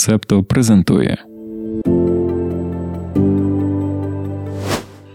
Септо презентує.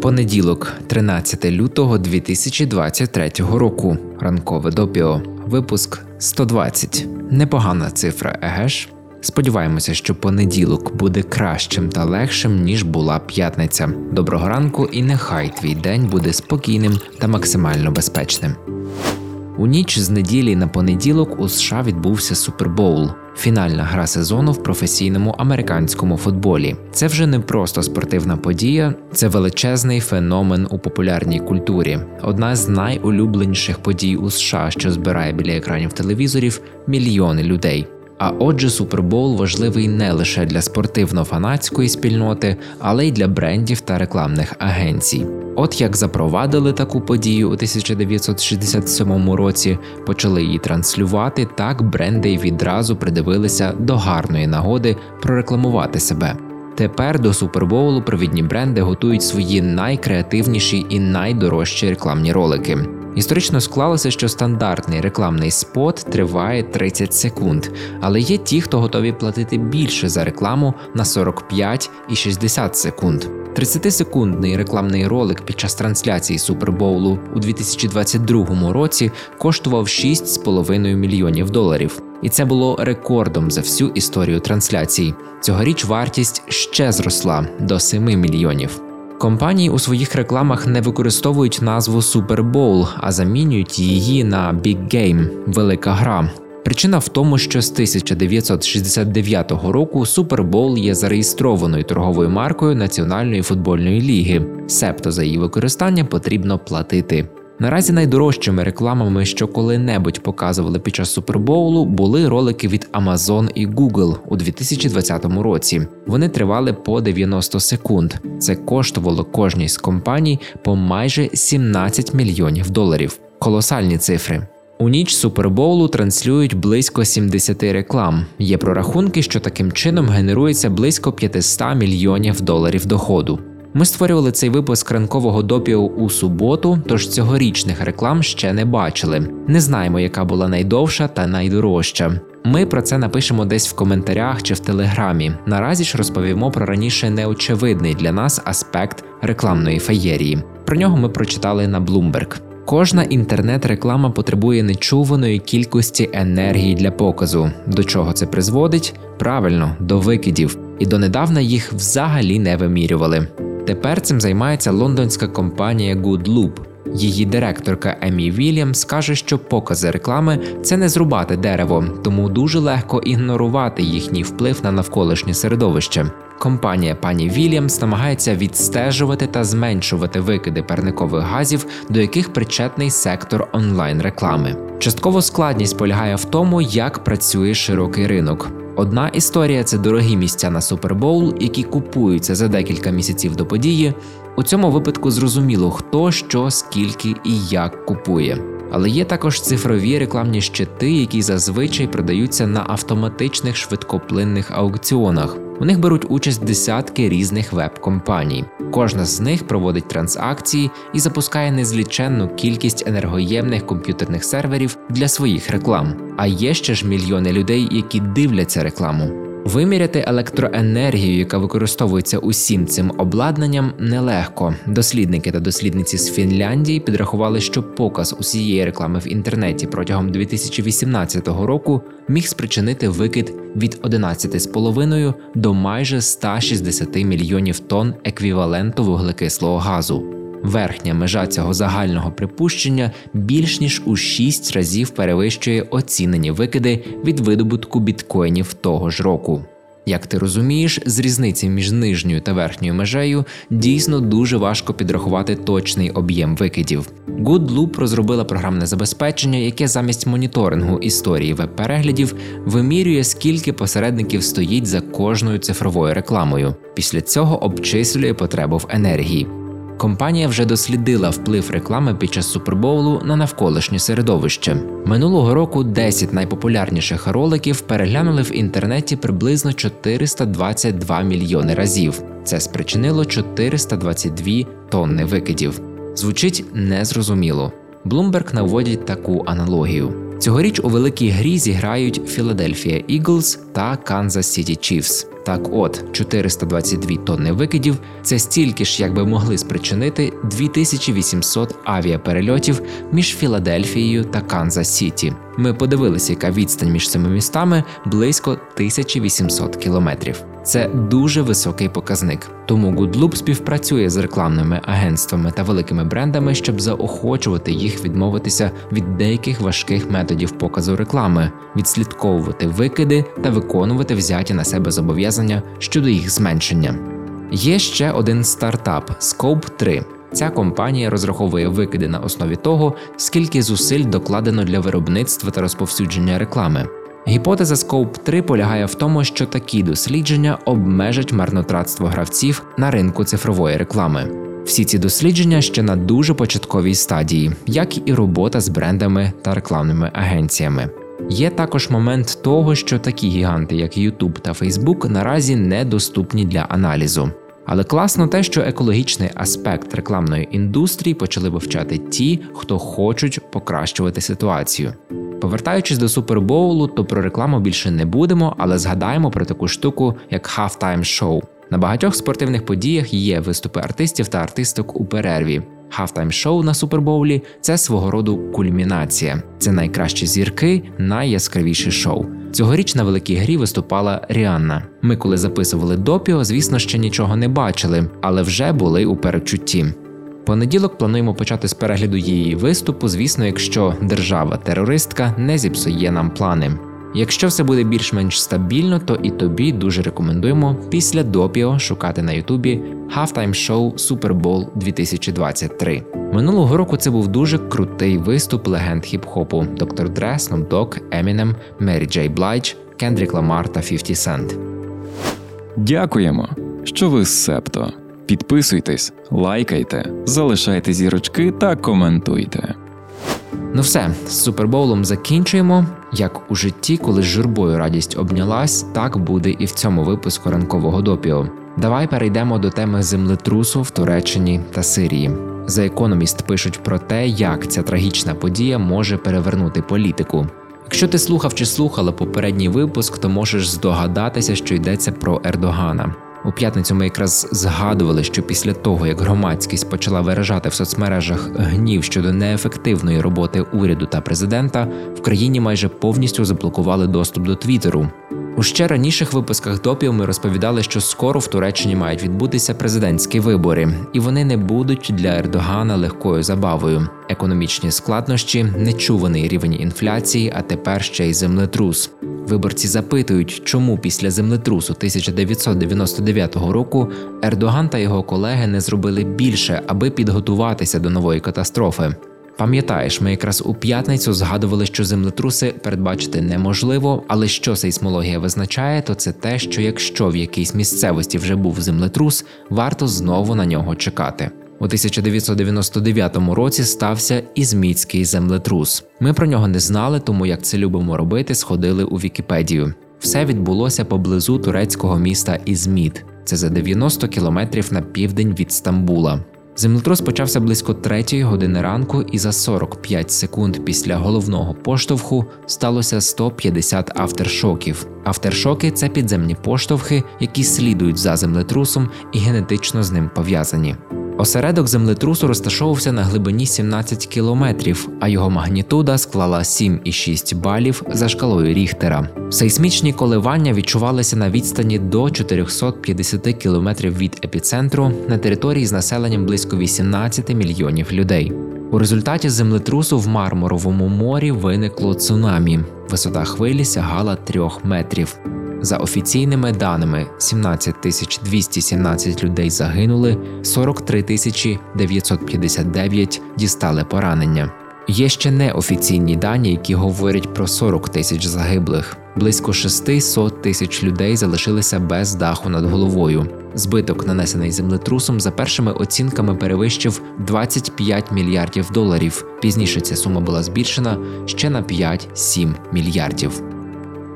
Понеділок, 13 лютого 2023 року. Ранкове допіо. Випуск 120. Непогана цифра, егеш? Сподіваємося, що понеділок буде кращим та легшим, ніж була п'ятниця. Доброго ранку, і нехай твій день буде спокійним та максимально безпечним. У ніч з неділі на понеділок у США відбувся Супербоул. Фінальна гра сезону в професійному американському футболі. Це вже не просто спортивна подія, це величезний феномен у популярній культурі. Одна з найулюбленіших подій у США, що збирає біля екранів телевізорів мільйони людей. А отже, Супербол важливий не лише для спортивно-фанатської спільноти, але й для брендів та рекламних агенцій. От як запровадили таку подію у 1967 році, почали її транслювати, так бренди відразу придивилися до гарної нагоди прорекламувати себе. Тепер до супербоулу провідні бренди готують свої найкреативніші і найдорожчі рекламні ролики. Історично склалося, що стандартний рекламний спот триває 30 секунд, але є ті, хто готові платити більше за рекламу на 45 і 60 секунд. 30-секундний рекламний ролик під час трансляції Супербоулу у 2022 році коштував 6,5 мільйонів доларів, і це було рекордом за всю історію трансляцій. Цьогоріч вартість ще зросла до 7 мільйонів. Компанії у своїх рекламах не використовують назву Super Bowl, а замінюють її на Big Game – велика гра. Причина в тому, що з 1969 року Bowl є зареєстрованою торговою маркою Національної футбольної ліги, себто за її використання потрібно платити. Наразі найдорожчими рекламами, що коли-небудь показували під час супербоулу, були ролики від Amazon і Google у 2020 році. Вони тривали по 90 секунд. Це коштувало кожній з компаній по майже 17 мільйонів доларів. Колосальні цифри. У ніч супербоулу транслюють близько 70 реклам. Є прорахунки, що таким чином генерується близько 500 мільйонів доларів доходу. Ми створювали цей випуск ранкового допіо у суботу, тож цьогорічних реклам ще не бачили. Не знаємо, яка була найдовша та найдорожча. Ми про це напишемо десь в коментарях чи в телеграмі. Наразі ж розповімо про раніше неочевидний для нас аспект рекламної феєрії. Про нього ми прочитали на Bloomberg. Кожна інтернет-реклама потребує нечуваної кількості енергії для показу. До чого це призводить? Правильно, до викидів, і донедавна їх взагалі не вимірювали. Тепер цим займається лондонська компанія GoodLoop. Її директорка Емі Вільямс каже, що покази реклами це не зрубати дерево, тому дуже легко ігнорувати їхній вплив на навколишнє середовище. Компанія пані Вільямс намагається відстежувати та зменшувати викиди парникових газів, до яких причетний сектор онлайн реклами. Частково складність полягає в тому, як працює широкий ринок. Одна історія це дорогі місця на Супербоул, які купуються за декілька місяців до події. У цьому випадку зрозуміло, хто що, скільки і як купує. Але є також цифрові рекламні щити, які зазвичай продаються на автоматичних швидкоплинних аукціонах. У них беруть участь десятки різних веб-компаній. Кожна з них проводить транзакції і запускає незліченну кількість енергоємних комп'ютерних серверів для своїх реклам. А є ще ж мільйони людей, які дивляться рекламу. Виміряти електроенергію, яка використовується усім цим обладнанням, нелегко. Дослідники та дослідниці з Фінляндії підрахували, що показ усієї реклами в інтернеті протягом 2018 року міг спричинити викид від 11,5 до майже 160 мільйонів тонн еквіваленту вуглекислого газу. Верхня межа цього загального припущення більш ніж у 6 разів перевищує оцінені викиди від видобутку біткоїнів того ж року. Як ти розумієш, з різниці між нижньою та верхньою межею дійсно дуже важко підрахувати точний об'єм викидів. GoodLoop розробила програмне забезпечення, яке замість моніторингу історії веб-переглядів вимірює, скільки посередників стоїть за кожною цифровою рекламою. Після цього обчислює потребу в енергії. Компанія вже дослідила вплив реклами під час супербоулу на навколишнє середовище. Минулого року 10 найпопулярніших роликів переглянули в інтернеті приблизно 422 мільйони разів. Це спричинило 422 тонни викидів. Звучить незрозуміло. Bloomberg наводять таку аналогію. Цьогоріч у великій грі зіграють Філадельфія Eagles та Канзас Сіті Чіфс. Так, от 422 тонни викидів це стільки ж, як би могли спричинити 2800 авіаперельотів між Філадельфією та Канзас Сіті. Ми подивилися, яка відстань між цими містами близько 1800 кілометрів. Це дуже високий показник. Тому Goodloop співпрацює з рекламними агентствами та великими брендами, щоб заохочувати їх відмовитися від деяких важких методів показу реклами, відслідковувати викиди та виконувати взяті на себе зобов'язання щодо їх зменшення. Є ще один стартап Scope 3. Ця компанія розраховує викиди на основі того, скільки зусиль докладено для виробництва та розповсюдження реклами. Гіпотеза Scope 3 полягає в тому, що такі дослідження обмежать марнотратство гравців на ринку цифрової реклами. Всі ці дослідження ще на дуже початковій стадії, як і робота з брендами та рекламними агенціями. Є також момент того, що такі гіганти, як YouTube та Facebook, наразі недоступні для аналізу. Але класно те, що екологічний аспект рекламної індустрії почали вивчати ті, хто хочуть покращувати ситуацію. Повертаючись до супербоулу, то про рекламу більше не будемо, але згадаємо про таку штуку, як halftime show. На багатьох спортивних подіях є виступи артистів та артисток у перерві. Halftime шоу на супербоулі це свого роду кульмінація. Це найкращі зірки, найяскравіше шоу. Цьогоріч на великій грі виступала Ріанна. Ми, коли записували допіо, звісно, ще нічого не бачили, але вже були у перечутті. Понеділок плануємо почати з перегляду її виступу, звісно, якщо держава-терористка не зіпсує нам плани. Якщо все буде більш-менш стабільно, то і тобі дуже рекомендуємо після допіо шукати на Ютубі Halftime Show Super Bowl 2023. Минулого року це був дуже крутий виступ легенд хіп-хопу Dr. Dre, Snoop Dogg, Eminem, Mary J. Blige, Kendrick Lamar та 50 Cent. Дякуємо, що ви з Септо. Підписуйтесь, лайкайте, залишайте зірочки та коментуйте. Ну все, з супербоулом закінчуємо. Як у житті, коли з журбою радість обнялась, так буде і в цьому випуску ранкового допіо. Давай перейдемо до теми землетрусу в Туреччині та Сирії. За економіст пишуть про те, як ця трагічна подія може перевернути політику. Якщо ти слухав чи слухала попередній випуск, то можеш здогадатися, що йдеться про Ердогана. У п'ятницю ми якраз згадували, що після того, як громадськість почала виражати в соцмережах гнів щодо неефективної роботи уряду та президента, в країні майже повністю заблокували доступ до Твіттеру. У ще раніших випусках допіо ми розповідали, що скоро в Туреччині мають відбутися президентські вибори, і вони не будуть для Ердогана легкою забавою. Економічні складнощі, нечуваний рівень інфляції, а тепер ще й землетрус. Виборці запитують, чому після землетрусу 1999 року Ердоган та його колеги не зробили більше, аби підготуватися до нової катастрофи. Пам'ятаєш, ми якраз у п'ятницю згадували, що землетруси передбачити неможливо, але що сейсмологія визначає, то це те, що якщо в якійсь місцевості вже був землетрус, варто знову на нього чекати. У 1999 році стався ізміцький землетрус. Ми про нього не знали, тому як це любимо робити, сходили у Вікіпедію. Все відбулося поблизу турецького міста Ізміт. Це за 90 кілометрів на південь від Стамбула. Землетрус почався близько 3 години ранку, і за 45 секунд після головного поштовху сталося 150 автершоків. Автершоки це підземні поштовхи, які слідують за землетрусом і генетично з ним пов'язані. Осередок землетрусу розташовувався на глибині 17 кілометрів, а його магнітуда склала 7,6 балів за шкалою Ріхтера. Сейсмічні коливання відчувалися на відстані до 450 кілометрів від епіцентру на території з населенням близько 18 мільйонів людей. У результаті землетрусу в Мармуровому морі виникло цунамі. Висота хвилі сягала 3 метрів. За офіційними даними, 17 тисяч 217 людей загинули, 43 тисячі 959 дістали поранення. Є ще неофіційні дані, які говорять про 40 тисяч загиблих. Близько 600 тисяч людей залишилися без даху над головою. Збиток, нанесений землетрусом, за першими оцінками перевищив 25 мільярдів доларів. Пізніше ця сума була збільшена ще на 5-7 мільярдів.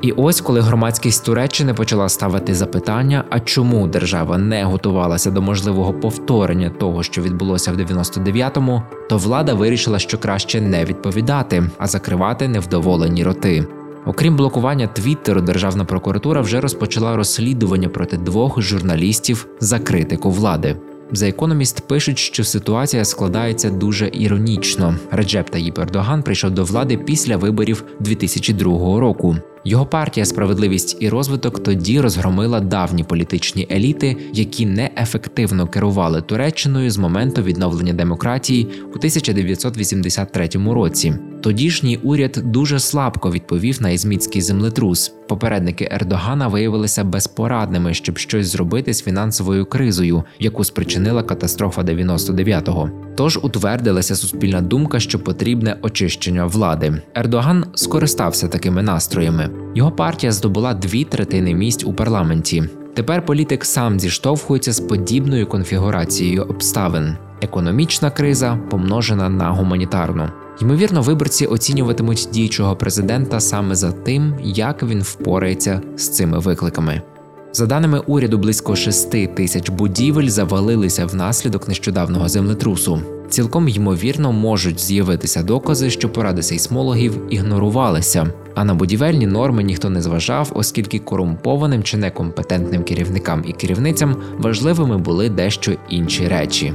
І ось коли громадськість Туреччини почала ставити запитання, а чому держава не готувалася до можливого повторення того, що відбулося в 99-му, то влада вирішила, що краще не відповідати, а закривати невдоволені роти. Окрім блокування Твіттеру, Державна прокуратура вже розпочала розслідування проти двох журналістів за критику влади. За економіст пишуть, що ситуація складається дуже іронічно. Реджеп Таїп Ердоган прийшов до влади після виборів 2002 року. Його партія Справедливість і розвиток тоді розгромила давні політичні еліти, які неефективно керували Туреччиною з моменту відновлення демократії у 1983 році. Тодішній уряд дуже слабко відповів на ізміцький землетрус. Попередники Ердогана виявилися безпорадними, щоб щось зробити з фінансовою кризою, яку спричинила катастрофа 99-го. Тож утвердилася суспільна думка, що потрібне очищення влади. Ердоган скористався такими настроями. Його партія здобула дві третини місць у парламенті. Тепер політик сам зіштовхується з подібною конфігурацією обставин. Економічна криза помножена на гуманітарну. Ймовірно, виборці оцінюватимуть діючого президента саме за тим, як він впорається з цими викликами. За даними уряду, близько 6 тисяч будівель завалилися внаслідок нещодавнього землетрусу. Цілком ймовірно можуть з'явитися докази, що поради сейсмологів ігнорувалися, а на будівельні норми ніхто не зважав, оскільки корумпованим чи некомпетентним керівникам і керівницям важливими були дещо інші речі.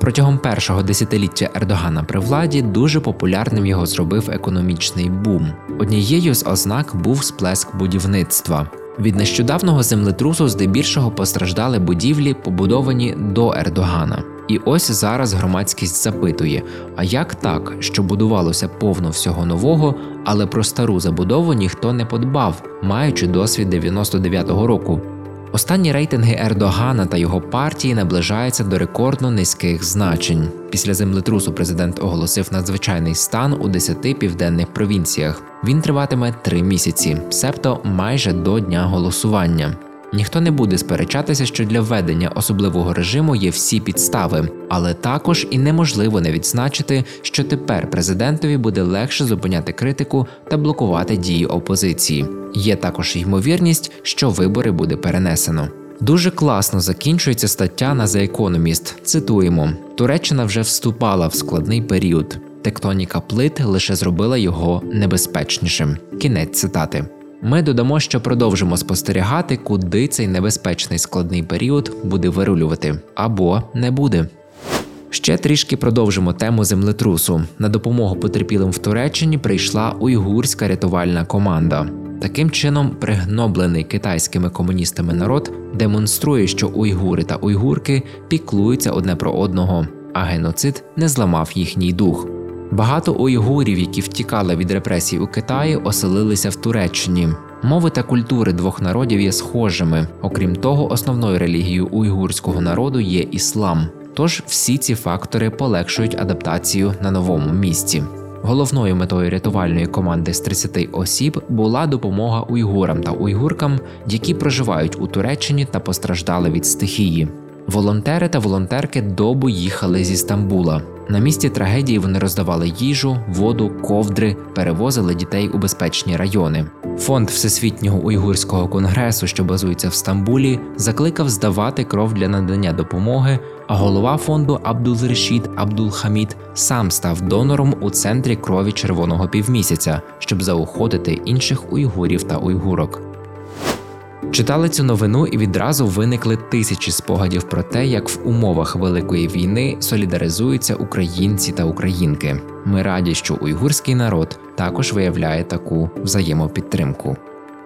Протягом першого десятиліття Ердогана при владі дуже популярним його зробив економічний бум. Однією з ознак був сплеск будівництва. Від нещодавного землетрусу здебільшого постраждали будівлі, побудовані до Ердогана. І ось зараз громадськість запитує: а як так, що будувалося повно всього нового, але про стару забудову ніхто не подбав, маючи досвід 99-го року? Останні рейтинги Ердогана та його партії наближаються до рекордно низьких значень. Після землетрусу президент оголосив надзвичайний стан у 10 південних провінціях. Він триватиме три місяці, себто майже до дня голосування. Ніхто не буде сперечатися, що для введення особливого режиму є всі підстави, але також і неможливо не відзначити, що тепер президентові буде легше зупиняти критику та блокувати дії опозиції. Є також ймовірність, що вибори буде перенесено. Дуже класно закінчується стаття на The Economist. Цитуємо: Туреччина вже вступала в складний період. Тектоніка плит лише зробила його небезпечнішим. Кінець цитати. Ми додамо, що продовжимо спостерігати, куди цей небезпечний складний період буде вирулювати або не буде. Ще трішки продовжимо тему землетрусу. На допомогу потерпілим в Туреччині прийшла уйгурська рятувальна команда. Таким чином, пригноблений китайськими комуністами народ демонструє, що уйгури та уйгурки піклуються одне про одного, а геноцид не зламав їхній дух. Багато уйгурів, які втікали від репресій у Китаї, оселилися в Туреччині. Мови та культури двох народів є схожими. Окрім того, основною релігією уйгурського народу є іслам. Тож всі ці фактори полегшують адаптацію на новому місці. Головною метою рятувальної команди з 30 осіб була допомога уйгурам та уйгуркам, які проживають у Туреччині та постраждали від стихії. Волонтери та волонтерки добу їхали зі Стамбула. На місці трагедії вони роздавали їжу, воду, ковдри, перевозили дітей у безпечні райони. Фонд Всесвітнього уйгурського конгресу, що базується в Стамбулі, закликав здавати кров для надання допомоги. А голова фонду Абдул-Решід Абдул-Хамід сам став донором у центрі крові червоного півмісяця, щоб заохотити інших уйгурів та уйгурок. Читали цю новину і відразу виникли тисячі спогадів про те, як в умовах великої війни солідаризуються українці та українки. Ми раді, що уйгурський народ також виявляє таку взаємопідтримку.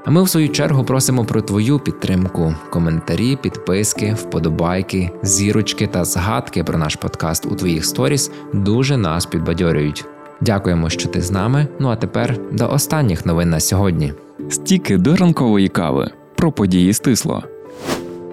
А ми, в свою чергу, просимо про твою підтримку: коментарі, підписки, вподобайки, зірочки та згадки про наш подкаст у твоїх сторіс дуже нас підбадьорюють. Дякуємо, що ти з нами. Ну а тепер до останніх новин на сьогодні. Стіки до ранкової кави про події стисло.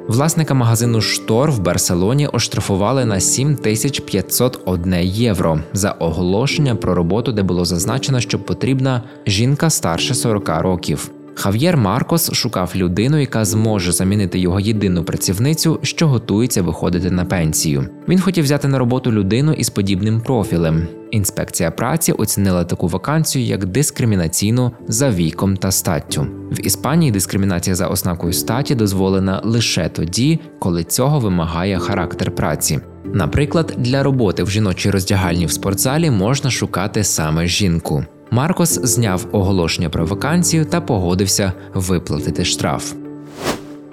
Власника магазину Штор в Барселоні оштрафували на 7501 євро за оголошення про роботу, де було зазначено, що потрібна жінка старше 40 років. Хав'єр Маркос шукав людину, яка зможе замінити його єдину працівницю, що готується виходити на пенсію. Він хотів взяти на роботу людину із подібним профілем. Інспекція праці оцінила таку вакансію як дискримінаційну за віком та статтю. В Іспанії дискримінація за ознакою статі дозволена лише тоді, коли цього вимагає характер праці. Наприклад, для роботи в жіночій роздягальні в спортзалі можна шукати саме жінку. Маркос зняв оголошення про вакансію та погодився виплатити штраф.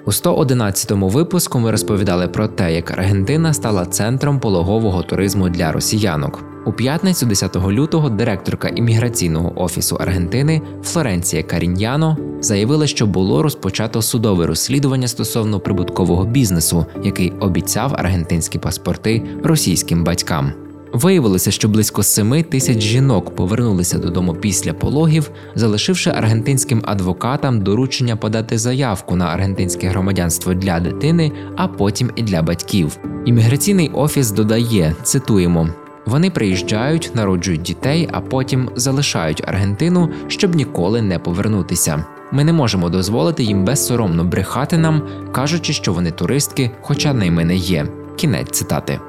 У 111-му випуску ми розповідали про те, як Аргентина стала центром пологового туризму для росіянок. У п'ятницю, 10 лютого, директорка імміграційного офісу Аргентини Флоренція Каріньяно заявила, що було розпочато судове розслідування стосовно прибуткового бізнесу, який обіцяв аргентинські паспорти російським батькам. Виявилося, що близько 7 тисяч жінок повернулися додому після пологів, залишивши аргентинським адвокатам доручення подати заявку на аргентинське громадянство для дитини, а потім і для батьків. Імміграційний офіс додає: цитуємо. Вони приїжджають, народжують дітей, а потім залишають Аргентину, щоб ніколи не повернутися. Ми не можемо дозволити їм безсоромно брехати нам, кажучи, що вони туристки, хоча ними не є. Кінець цитати.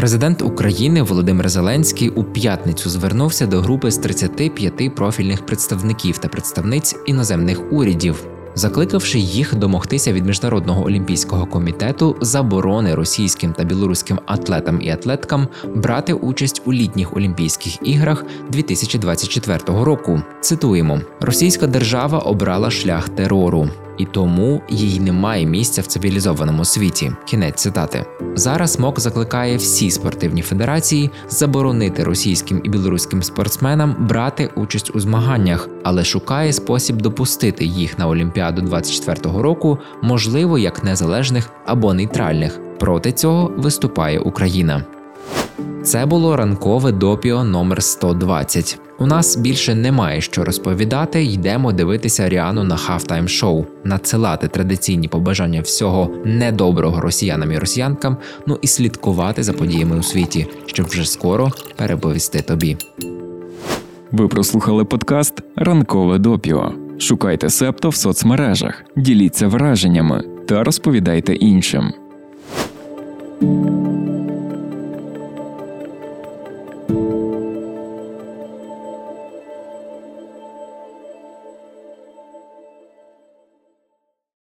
Президент України Володимир Зеленський у п'ятницю звернувся до групи з 35 профільних представників та представниць іноземних урядів, закликавши їх домогтися від міжнародного олімпійського комітету заборони російським та білоруським атлетам і атлеткам брати участь у літніх Олімпійських іграх 2024 року. Цитуємо: Російська держава обрала шлях терору і тому їй немає місця в цивілізованому світі. Кінець цитати. Зараз МОК закликає всі спортивні федерації заборонити російським і білоруським спортсменам брати участь у змаганнях, але шукає спосіб допустити їх на Олімпіаду 24-го року, можливо, як незалежних або нейтральних. Проти цього виступає Україна. Це було ранкове допіо номер 120. У нас більше немає що розповідати. Йдемо дивитися Ріану на хафтайм шоу, надсилати традиційні побажання всього недоброго росіянам і росіянкам, ну і слідкувати за подіями у світі, щоб вже скоро переповісти тобі. Ви прослухали подкаст Ранкове допіо. Шукайте септо в соцмережах, діліться враженнями та розповідайте іншим.